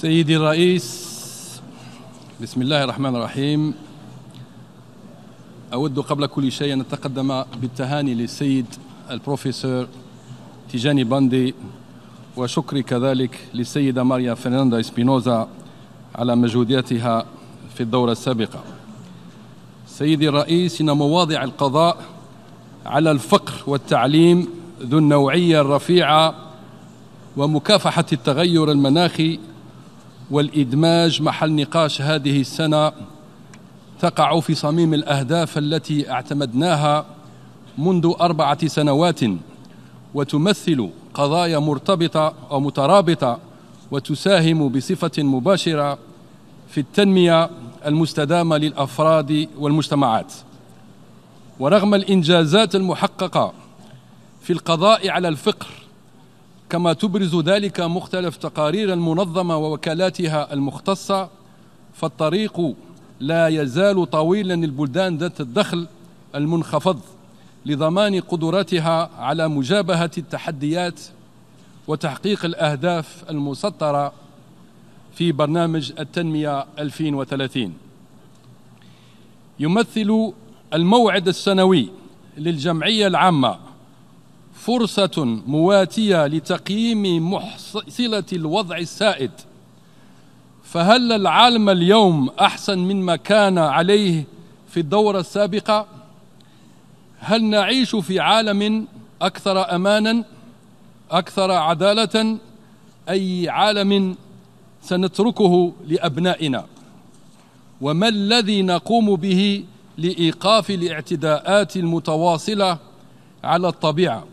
سيدي الرئيس بسم الله الرحمن الرحيم. أود قبل كل شيء أن أتقدم بالتهاني للسيد البروفيسور تيجاني باندي وشكري كذلك للسيدة ماريا فرناندا إسبينوزا على مجهوداتها في الدورة السابقة. سيدي الرئيس إن مواضع القضاء على الفقر والتعليم ذو النوعية الرفيعة ومكافحة التغير المناخي والإدماج محل نقاش هذه السنة تقع في صميم الأهداف التي اعتمدناها منذ أربعة سنوات وتمثل قضايا مرتبطة ومترابطة وتساهم بصفة مباشرة في التنمية المستدامة للأفراد والمجتمعات. ورغم الإنجازات المحققة في القضاء على الفقر كما تبرز ذلك مختلف تقارير المنظمة ووكالاتها المختصة فالطريق لا يزال طويلا للبلدان ذات الدخل المنخفض لضمان قدرتها على مجابهة التحديات وتحقيق الأهداف المسطرة في برنامج التنمية 2030 يمثل الموعد السنوي للجمعية العامة فرصة مواتية لتقييم محصلة الوضع السائد. فهل العالم اليوم أحسن مما كان عليه في الدورة السابقة؟ هل نعيش في عالم أكثر أمانا أكثر عدالة؟ أي عالم سنتركه لأبنائنا؟ وما الذي نقوم به لإيقاف الاعتداءات المتواصلة على الطبيعة؟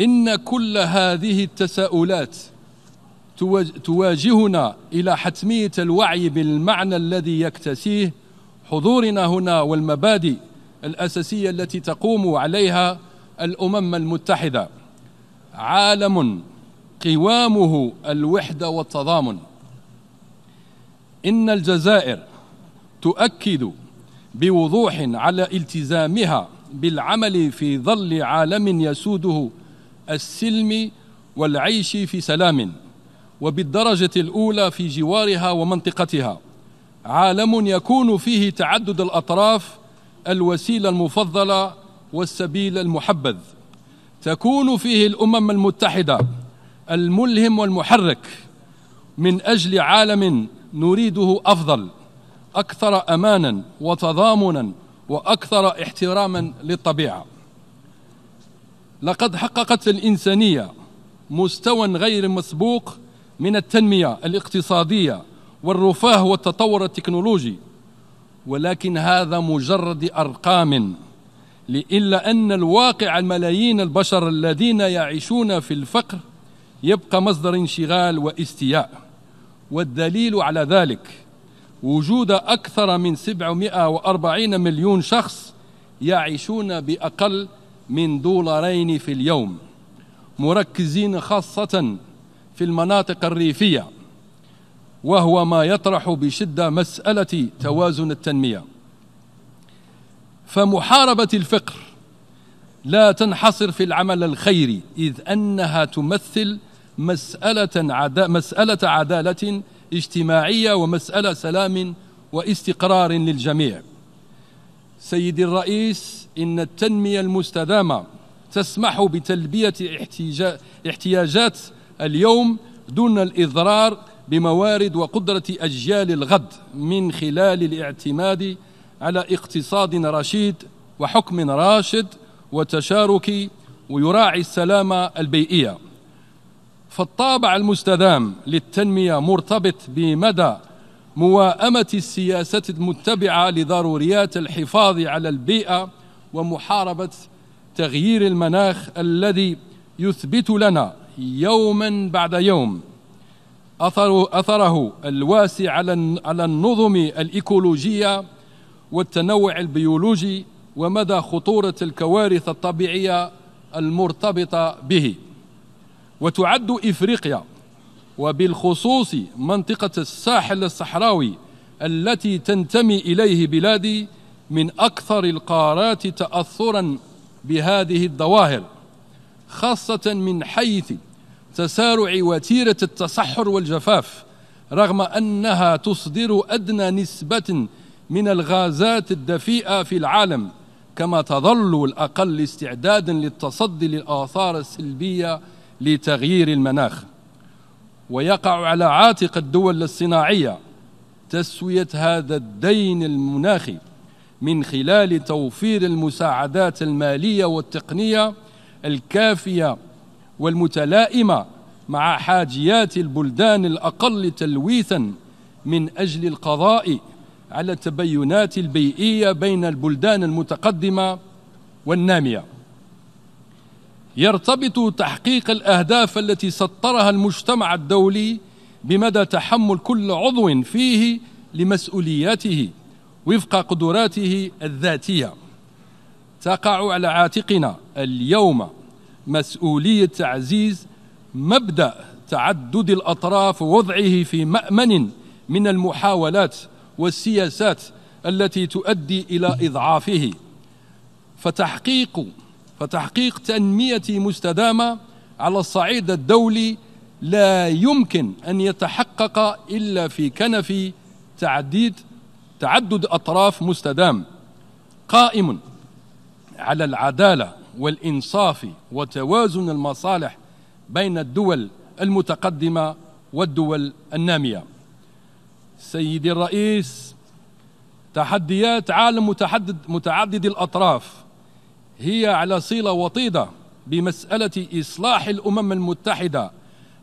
إن كل هذه التساؤلات تواجهنا إلى حتمية الوعي بالمعنى الذي يكتسيه حضورنا هنا والمبادئ الأساسية التي تقوم عليها الأمم المتحدة. عالم قوامه الوحدة والتضامن. إن الجزائر تؤكد بوضوح على التزامها بالعمل في ظل عالم يسوده السلم والعيش في سلام وبالدرجة الأولى في جوارها ومنطقتها. عالم يكون فيه تعدد الأطراف الوسيلة المفضلة والسبيل المحبذ. تكون فيه الأمم المتحدة الملهم والمحرك. من أجل عالم نريده أفضل أكثر أمانا وتضامنا وأكثر احتراما للطبيعة. لقد حققت الإنسانية مستوى غير مسبوق من التنمية الاقتصادية والرفاه والتطور التكنولوجي ولكن هذا مجرد أرقام إلا أن الواقع الملايين البشر الذين يعيشون في الفقر يبقى مصدر انشغال واستياء والدليل على ذلك وجود أكثر من 740 مليون شخص يعيشون بأقل من دولارين في اليوم مركزين خاصة في المناطق الريفية وهو ما يطرح بشدة مسألة توازن التنمية. فمحاربة الفقر لا تنحصر في العمل الخيري إذ أنها تمثل مسألة, عدا مسألة عدالة اجتماعية ومسألة سلام واستقرار للجميع. سيدي الرئيس إن التنمية المستدامة تسمح بتلبية احتياجات اليوم دون الإضرار بموارد وقدرة أجيال الغد من خلال الاعتماد على اقتصاد رشيد وحكم راشد وتشاركي ويراعي السلامة البيئية. فالطابع المستدام للتنمية مرتبط بمدى موائمة السياسة المتبعة لضروريات الحفاظ على البيئة ومحاربة تغيير المناخ الذي يثبت لنا يوما بعد يوم. أثره, أثره الواسع على النظم الإيكولوجية والتنوع البيولوجي ومدى خطورة الكوارث الطبيعية المرتبطة به. وتعد إفريقيا وبالخصوص منطقة الساحل الصحراوي التي تنتمي إليه بلادي من أكثر القارات تأثرا بهذه الظواهر خاصة من حيث تسارع وتيرة التصحر والجفاف رغم أنها تصدر أدنى نسبة من الغازات الدفيئة في العالم كما تظل الأقل استعدادا للتصدي للآثار السلبية لتغيير المناخ. ويقع على عاتق الدول الصناعية تسوية هذا الدين المناخي من خلال توفير المساعدات المالية والتقنية الكافية والمتلائمة مع حاجيات البلدان الأقل تلويثا من أجل القضاء على التبينات البيئية بين البلدان المتقدمة والنامية. يرتبط تحقيق الأهداف التي سطرها المجتمع الدولي بمدى تحمل كل عضو فيه لمسؤولياته وفق قدراته الذاتية. تقع على عاتقنا اليوم مسؤولية تعزيز مبدأ تعدد الأطراف ووضعه في مأمن من المحاولات والسياسات التي تؤدي إلى إضعافه. فتحقيق فتحقيق تنمية مستدامة على الصعيد الدولي لا يمكن أن يتحقق إلا في كنف تعديد تعدد أطراف مستدام. قائم على العدالة والإنصاف وتوازن المصالح بين الدول المتقدمة والدول النامية. سيدي الرئيس تحديات عالم متعدد, متعدد الأطراف هي على صلة وطيدة بمسألة إصلاح الأمم المتحدة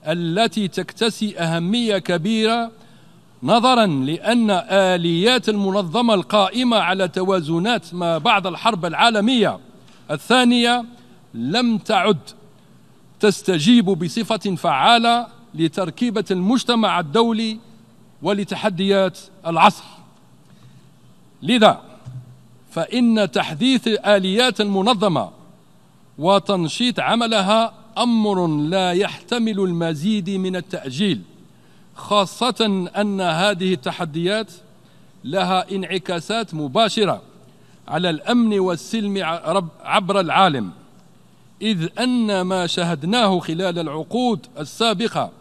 التي تكتسي أهمية كبيرة نظرا لأن آليات المنظمة القائمة على توازنات ما بعد الحرب العالمية الثانية لم تعد تستجيب بصفة فعالة لتركيبة المجتمع الدولي ولتحديات العصر. لذا فإن تحديث آليات المنظمة وتنشيط عملها أمر لا يحتمل المزيد من التأجيل خاصة أن هذه التحديات لها انعكاسات مباشرة على الأمن والسلم عبر العالم. إذ أن ما شهدناه خلال العقود السابقة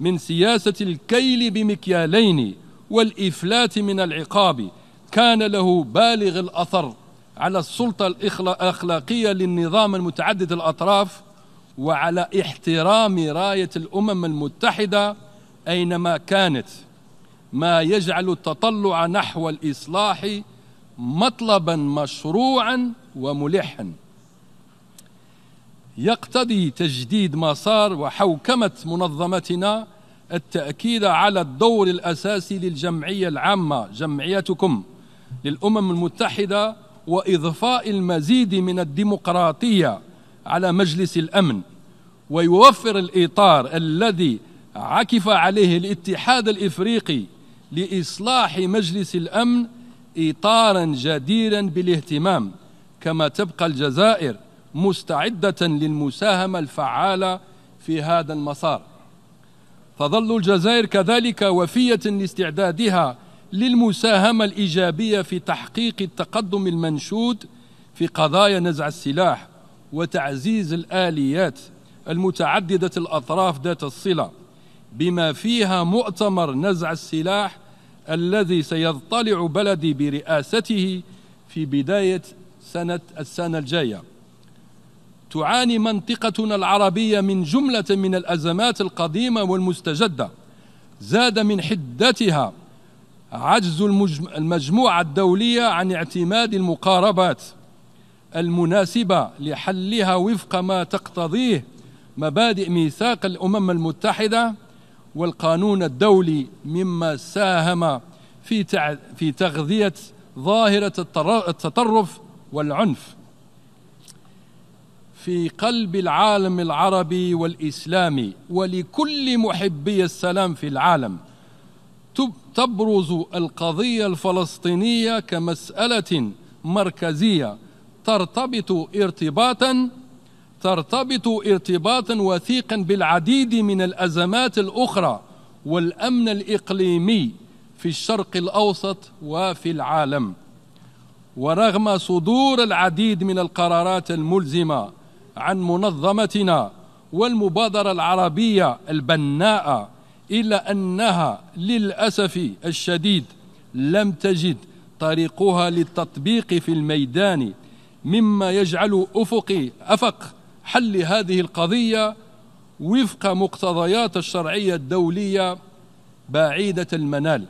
من سياسة الكيل بمكيالين والإفلات من العقاب كان له بالغ الأثر على السلطة الأخلاقية للنظام المتعدد الأطراف وعلى احترام راية الأمم المتحدة أينما كانت ما يجعل التطلع نحو الإصلاح مطلبا مشروعا وملحا. يقتضي تجديد مسار وحوكمة منظمتنا التأكيد على الدور الأساسي للجمعية العامة جمعيتكم. للأمم المتحدة وإضفاء المزيد من الديمقراطية على مجلس الأمن ويوفر الإطار الذي عكف عليه الاتحاد الإفريقي لإصلاح مجلس الأمن إطارا جديرا بالاهتمام كما تبقى الجزائر مستعدة للمساهمة الفعالة في هذا المسار. تظل الجزائر كذلك وفية لاستعدادها للمساهمة الإيجابية في تحقيق التقدم المنشود في قضايا نزع السلاح وتعزيز الآليات المتعددة الأطراف ذات الصلة بما فيها مؤتمر نزع السلاح الذي سيضطلع بلدي برئاسته في بداية سنة السنة الجاية. تعاني منطقتنا العربية من جملة من الأزمات القديمة والمستجدة. زاد من حدتها عجز المجموعة الدولية عن اعتماد المقاربات المناسبة لحلها وفق ما تقتضيه مبادئ ميثاق الأمم المتحدة والقانون الدولي مما ساهم في في تغذية ظاهرة التطرف والعنف. في قلب العالم العربي والإسلامي ولكل محبي السلام في العالم تبرز القضية الفلسطينية كمسألة مركزية. ترتبط ارتباطا ترتبط ارتباطا وثيقا بالعديد من الأزمات الأخرى والأمن الإقليمي في الشرق الأوسط وفي العالم. ورغم صدور العديد من القرارات الملزمة عن منظمتنا والمبادرة العربية البناءة إلا أنها للأسف الشديد لم تجد طريقها للتطبيق في الميدان مما يجعل أفق أفق حل هذه القضية وفق مقتضيات الشرعية الدولية بعيدة المنال.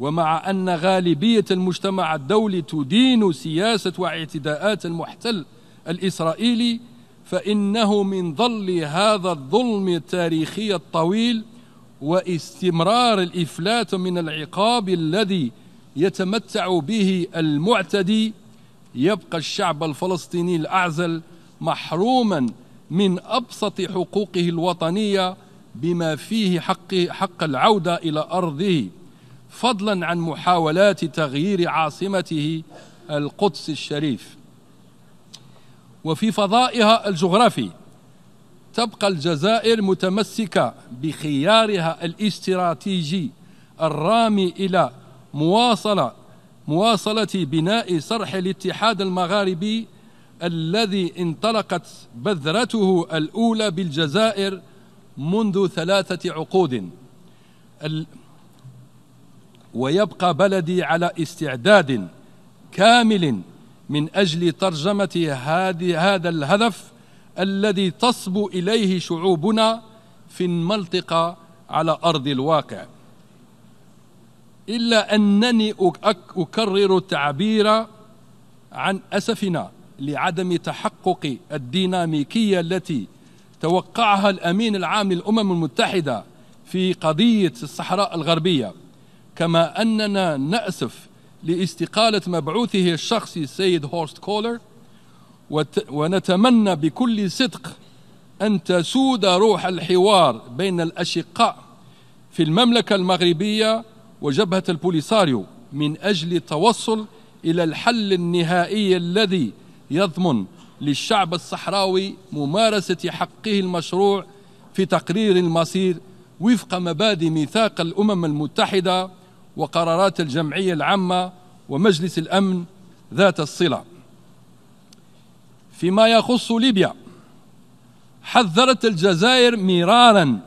ومع أن غالبية المجتمع الدولي تدين سياسة واعتداءات المحتل الإسرائيلي فإنه من ظل هذا الظلم التاريخي الطويل واستمرار الإفلات من العقاب الذي يتمتع به المعتدي يبقى الشعب الفلسطيني الأعزل محروما من أبسط حقوقه الوطنية بما فيه حق, حق العودة إلى أرضه. فضلا عن محاولات تغيير عاصمته القدس الشريف. وفي فضائها الجغرافي تبقى الجزائر متمسكة بخيارها الاستراتيجي الرامي إلى مواصلة مواصلة بناء صرح الاتحاد المغاربي الذي انطلقت بذرته الأولى بالجزائر منذ ثلاثة عقود. ويبقى بلدي على استعداد كامل من أجل ترجمة هذا الهدف الذي تصبو إليه شعوبنا في المنطقة على أرض الواقع. إلا أنني أكرر التعبير عن أسفنا لعدم تحقق الديناميكية التي توقعها الأمين العام للأمم المتحدة في قضية الصحراء الغربية. كما أننا نأسف لاستقالة مبعوثه الشخصي السيد هورست كولر ونتمنى بكل صدق أن تسود روح الحوار بين الأشقاء في المملكة المغربية وجبهة البوليساريو من أجل التوصل إلى الحل النهائي الذي يضمن للشعب الصحراوي ممارسة حقه المشروع في تقرير المصير وفق مبادئ ميثاق الأمم المتحدة وقرارات الجمعية العامة ومجلس الأمن ذات الصلة. فيما يخص ليبيا. حذرت الجزائر مرارا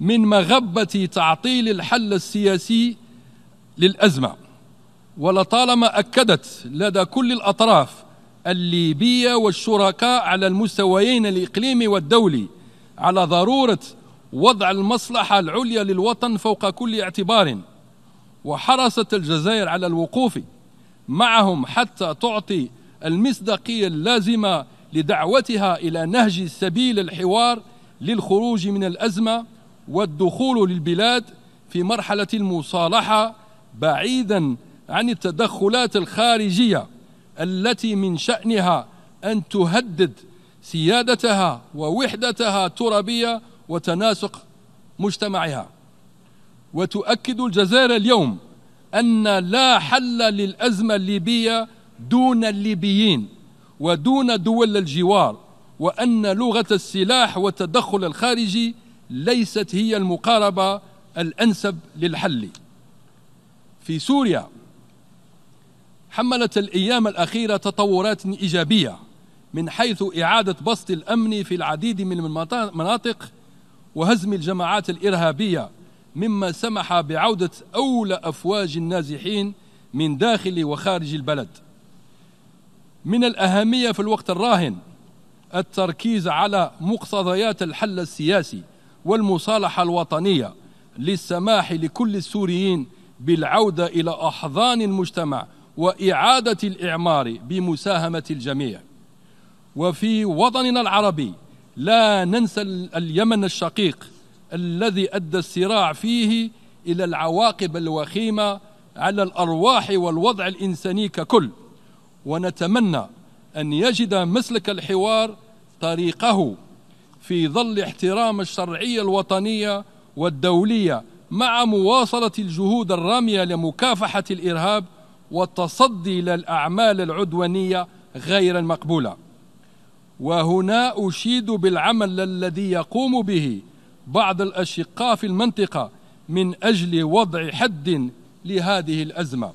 من مغبة تعطيل الحل السياسي للأزمة ولطالما أكدت لدى كل الأطراف الليبية والشركاء على المستويين الإقليمي والدولي على ضرورة وضع المصلحة العليا للوطن فوق كل اعتبار وحرصت الجزائر على الوقوف معهم حتى تعطي المصداقية اللازمة لدعوتها إلى نهج سبيل الحوار للخروج من الأزمة والدخول للبلاد في مرحلة المصالحة بعيدا عن التدخلات الخارجية التي من شأنها أن تهدد سيادتها ووحدتها الترابية وتناسق مجتمعها. وتؤكد الجزائر اليوم أن لا حل للأزمة الليبية دون الليبيين ودون دول الجوار وأن لغة السلاح والتدخل الخارجي ليست هي المقاربة الأنسب للحل. في سوريا حملت الأيام الأخيرة تطورات إيجابية من حيث إعادة بسط الأمن في العديد من المناطق وهزم الجماعات الإرهابية مما سمح بعودة أولى أفواج النازحين من داخل وخارج البلد. من الأهمية في الوقت الراهن التركيز على مقتضيات الحل السياسي والمصالحة الوطنية للسماح لكل السوريين بالعودة إلى أحضان المجتمع وإعادة الإعمار بمساهمة الجميع. وفي وطننا العربي لا ننسى اليمن الشقيق الذي أدى الصراع فيه إلى العواقب الوخيمة على الأرواح والوضع الإنساني ككل. ونتمنى أن يجد مسلك الحوار طريقه في ظل احترام الشرعية الوطنية والدولية مع مواصلة الجهود الرامية لمكافحة الإرهاب والتصدي للأعمال العدوانية غير المقبولة. وهنا أشيد بالعمل الذي يقوم به بعض الأشقاء في المنطقة من أجل وضع حد لهذه الأزمة.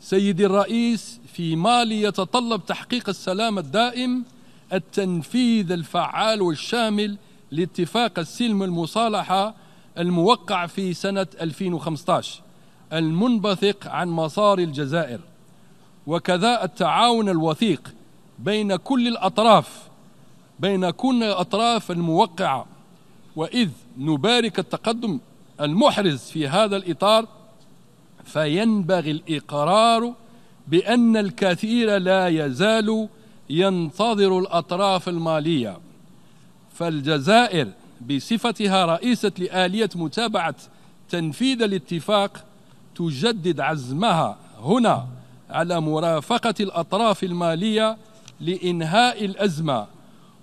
سيدي الرئيس في مالي يتطلب تحقيق السلام الدائم التنفيذ الفعال والشامل لاتفاق السلم المصالحة الموقع في سنة 2015 المنبثق عن مسار الجزائر. وكذا التعاون الوثيق بين كل الأطراف بين كل الأطراف الموقعة. وإذ نبارك التقدم المحرز في هذا الإطار فينبغي الإقرار بأن الكثير لا يزال ينتظر الأطراف المالية. فالجزائر بصفتها رئيسة لآلية متابعة تنفيذ الاتفاق تجدد عزمها هنا على مرافقة الأطراف المالية لإنهاء الأزمة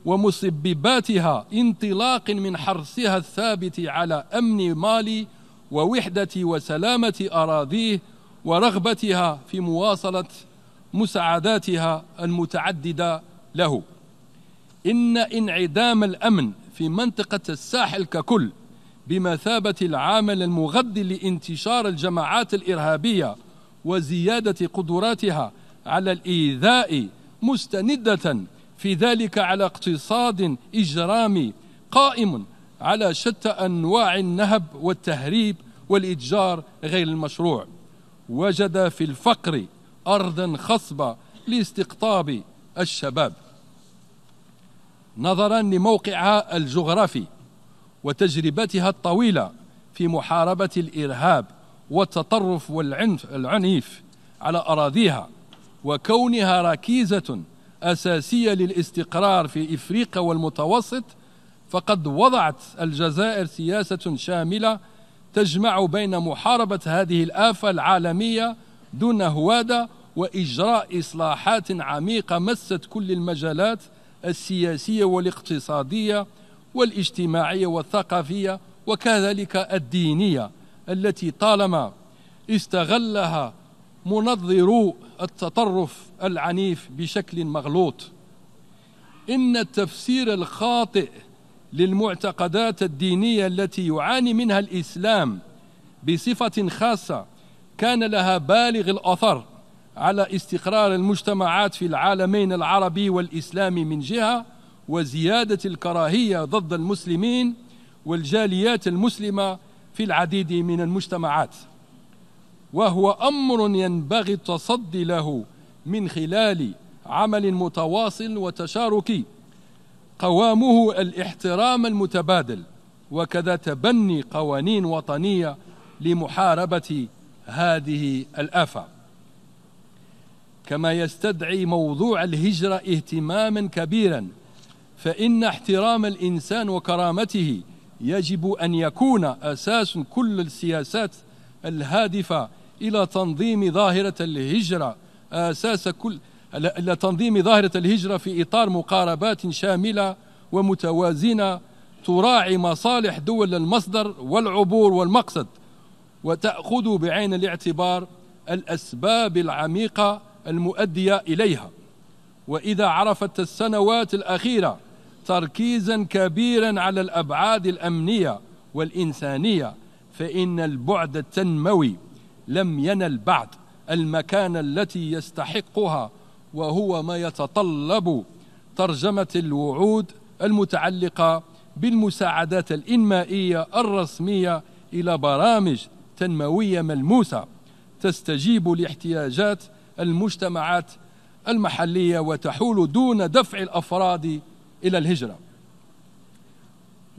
ومسبباتها انطلاق من حرصها الثابت على أمن مالي ووحدة وسلامة أراضيه ورغبتها في مواصلة مساعداتها المتعددة له. إن انعدام الأمن في منطقة الساحل ككل بمثابة العامل المغذي لانتشار الجماعات الإرهابية وزيادة قدراتها على الإيذاء مستندة في ذلك على اقتصاد إجرامي قائم على شتى أنواع النهب والتهريب والإتجار غير المشروع. وجد في الفقر أرضا خصبة لاستقطاب الشباب. نظرا لموقعها الجغرافي وتجربتها الطويلة في محاربة الإرهاب والتطرف والعنف العنيف على أراضيها وكونها ركيزة أساسية للاستقرار في إفريقيا والمتوسط فقد وضعت الجزائر سياسة شاملة تجمع بين محاربة هذه الآفة العالمية دون هوادة وإجراء إصلاحات عميقة مست كل المجالات السياسية والاقتصادية والاجتماعية والثقافية وكذلك الدينية التي طالما استغلها منظرو التطرف العنيف بشكل مغلوط. إن التفسير الخاطئ للمعتقدات الدينية التي يعاني منها الإسلام بصفة خاصة كان لها بالغ الأثر على استقرار المجتمعات في العالمين العربي والإسلامي من جهة وزيادة الكراهية ضد المسلمين والجاليات المسلمة في العديد من المجتمعات. وهو أمر ينبغي التصدي له من خلال عمل متواصل وتشاركي قوامه الاحترام المتبادل وكذا تبني قوانين وطنية لمحاربة هذه الآفة. كما يستدعي موضوع الهجرة اهتماما كبيرا فإن احترام الإنسان وكرامته يجب أن يكون أساس كل السياسات الهادفة إلى تنظيم ظاهرة الهجرة أساس كل إلى تنظيم ظاهرة الهجرة في إطار مقاربات شاملة ومتوازنة تراعي مصالح دول المصدر والعبور والمقصد وتأخذ بعين الاعتبار الأسباب العميقة المؤدية إليها. وإذا عرفت السنوات الأخيرة تركيزا كبيرا على الأبعاد الأمنية والإنسانية فإن البعد التنموي لم ينل بعد. المكان التي يستحقها وهو ما يتطلب ترجمة الوعود المتعلقة بالمساعدات الإنمائية الرسمية إلى برامج تنموية ملموسة تستجيب لاحتياجات المجتمعات المحلية وتحول دون دفع الأفراد إلى الهجرة.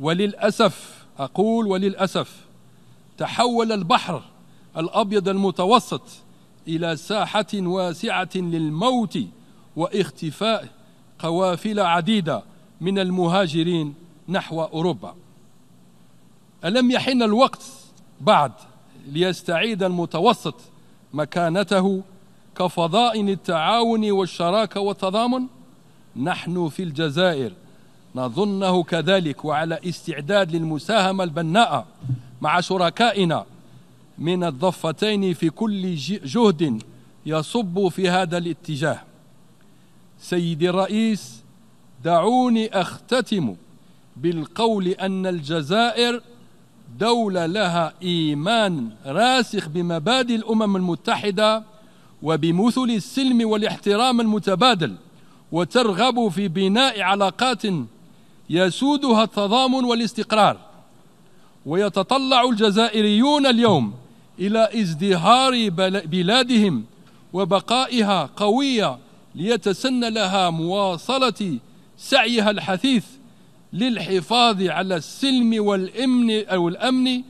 وللأسف أقول وللأسف تحول البحر الأبيض المتوسط إلى ساحة واسعة للموت واختفاء قوافل عديدة من المهاجرين نحو أوروبا. ألم يحن الوقت بعد ليستعيد المتوسط مكانته كفضاء التعاون والشراكة والتضامن؟ نحن في الجزائر نظنه كذلك وعلى استعداد للمساهمة البناءة مع شركائنا من الضفتين في كل جهد يصب في هذا الاتجاه. سيدي الرئيس دعوني أختتم بالقول أن الجزائر دولة لها إيمان راسخ بمبادئ الأمم المتحدة وبمثل السلم والاحترام المتبادل وترغب في بناء علاقات يسودها التضامن والاستقرار. ويتطلع الجزائريون اليوم إلى ازدهار بلادهم وبقائها قوية ليتسنى لها مواصلة سعيها الحثيث للحفاظ على السلم والإمن أو الأمن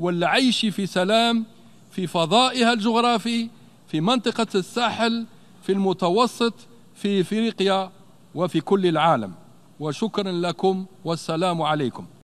والعيش في سلام في فضائها الجغرافي في منطقة الساحل في المتوسط في إفريقيا وفي كل العالم. وشكرا لكم والسلام عليكم.